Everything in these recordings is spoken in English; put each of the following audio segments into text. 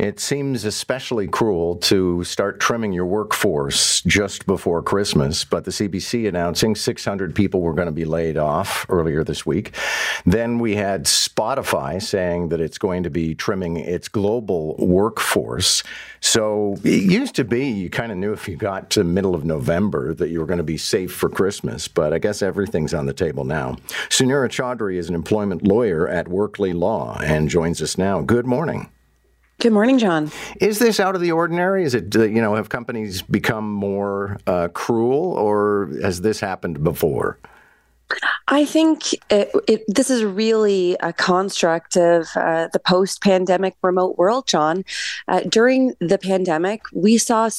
It seems especially cruel to start trimming your workforce just before Christmas, but the CBC announcing 600 people were going to be laid off earlier this week. Then we had Spotify saying that it's going to be trimming its global workforce. So it used to be you kind of knew if you got to middle of November that you were going to be safe for Christmas, but I guess everything's on the table now. Sunira Chaudhri is an employment lawyer at Workley Law and joins us now. Good morning. Good morning, John. Is this out of the ordinary? Is it, uh, you know, have companies become more uh, cruel or has this happened before? I think it, it, this is really a construct of uh, the post pandemic remote world, John. Uh, during the pandemic, we saw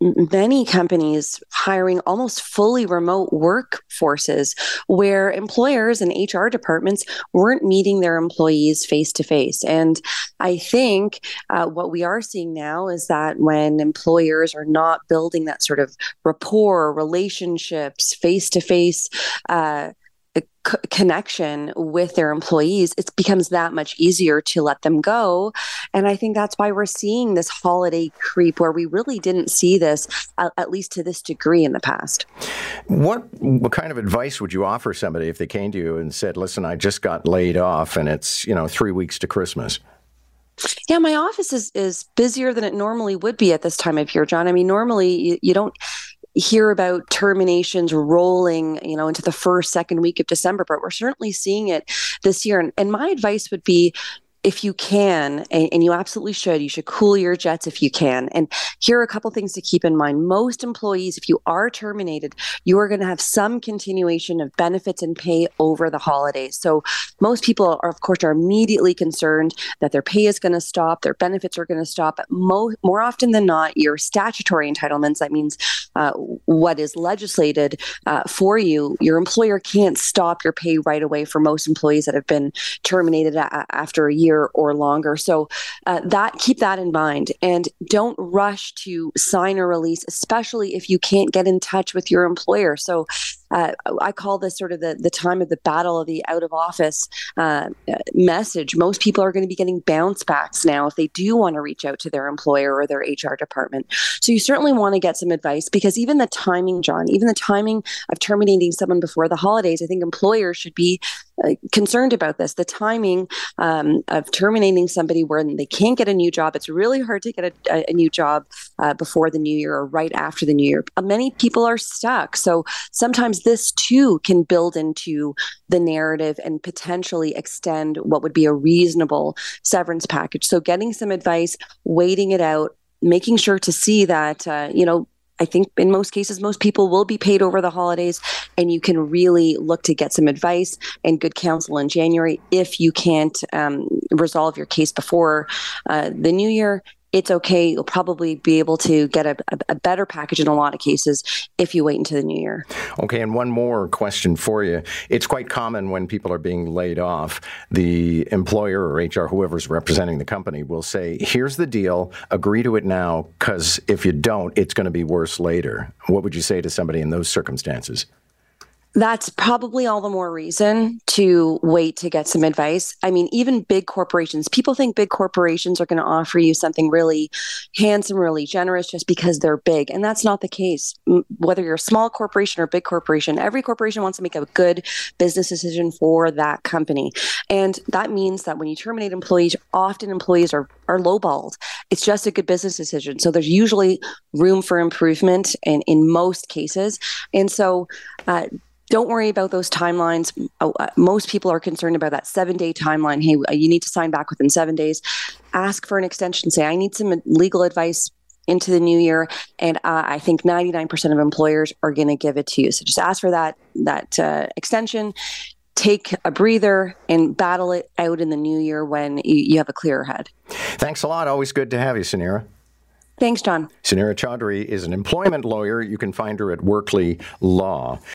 many companies hiring almost fully remote workforces where employers and HR departments weren't meeting their employees face to face. And I think uh, what we are seeing now is that when employers are not building that sort of rapport, relationships, face to face, connection with their employees, it becomes that much easier to let them go. And I think that's why we're seeing this holiday creep where we really didn't see this, uh, at least to this degree in the past. What, what kind of advice would you offer somebody if they came to you and said, listen, I just got laid off and it's, you know, three weeks to Christmas? Yeah, my office is is busier than it normally would be at this time of year, John. I mean, normally you, you don't hear about terminations rolling, you know, into the first, second week of December, but we're certainly seeing it this year. And, and my advice would be if you can, and, and, you absolutely should, you should cool your jets if you can. And here are a couple things to keep in mind. Most employees, if you are terminated, you are going to have some continuation of benefits and pay over the holidays. So most people are, of course, are immediately concerned that their pay is going to stop, their benefits are going to stop. But mo- more often than not, your statutory entitlements, that means uh, what is legislated uh, for you, your employer can't stop your pay right away for most employees that have been terminated a- after a year year or longer. So uh, that keep that in mind and don't rush to sign a release, especially if you can't get in touch with your employer. So uh, I call this sort of the, the time of the battle of the out of office uh, message. Most people are going to be getting bounce backs now if they do want to reach out to their employer or their HR department. So you certainly want to get some advice because even the timing, John, even the timing of terminating someone before the holidays, I think employers should be uh, concerned about this. The timing um, of terminating somebody when they can't get a new job, it's really hard to get a, a new job uh, before the new year or right after the new year. Many people are stuck. So sometimes sometimes this too can build into the narrative and potentially extend what would be a reasonable severance package. So, getting some advice, waiting it out, making sure to see that, uh, you know, I think in most cases, most people will be paid over the holidays, and you can really look to get some advice and good counsel in January if you can't um, resolve your case before uh, the new year it's okay. You'll probably be able to get a, a, better package in a lot of cases if you wait until the new year. Okay, and one more question for you. It's quite common when people are being laid off, the employer or HR, whoever's representing the company, will say, Here's the deal, agree to it now, because if you don't, it's going to be worse later. What would you say to somebody in those circumstances? That's probably all the more reason to wait to get some advice. I mean, even big corporations, people think big corporations are going to offer you something really handsome, really generous just because they're big. And that's not the case. Whether you're a small corporation or big corporation, every corporation wants to make a good business decision for that company. And that means that when you terminate employees, often employees are, are lowballed. It's just a good business decision. So there's usually room for improvement in, in most cases. And so, uh, don't worry about those timelines. Oh, uh, most people are concerned about that seven day timeline. Hey, uh, you need to sign back within seven days. Ask for an extension. Say, I need some legal advice into the new year, and uh, I think 99% of employers are going to give it to you. So just ask for that that uh, extension. Take a breather and battle it out in the new year when you, have a clearer head. Thanks a lot. Always good to have you, Sunira. Thanks, John. Sunira Chaudhri is an employment lawyer. You can find her at Workley Law.